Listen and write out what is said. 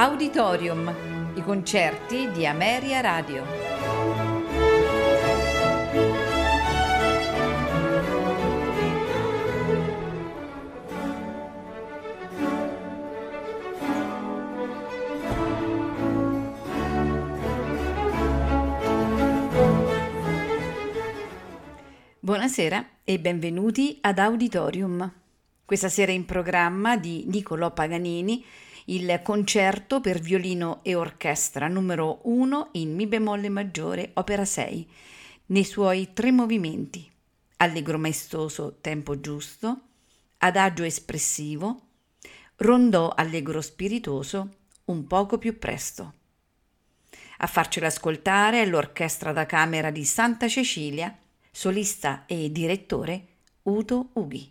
Auditorium, i concerti di Ameria Radio. Buonasera e benvenuti ad Auditorium. Questa sera in programma di Niccolò Paganini il concerto per violino e orchestra numero 1 in Mi bemolle maggiore, opera 6, nei suoi tre movimenti: allegro maestoso, tempo giusto, adagio espressivo, rondò allegro spiritoso, un poco più presto. A farcela ascoltare è l'orchestra da camera di Santa Cecilia solista e direttore Udo Ughi.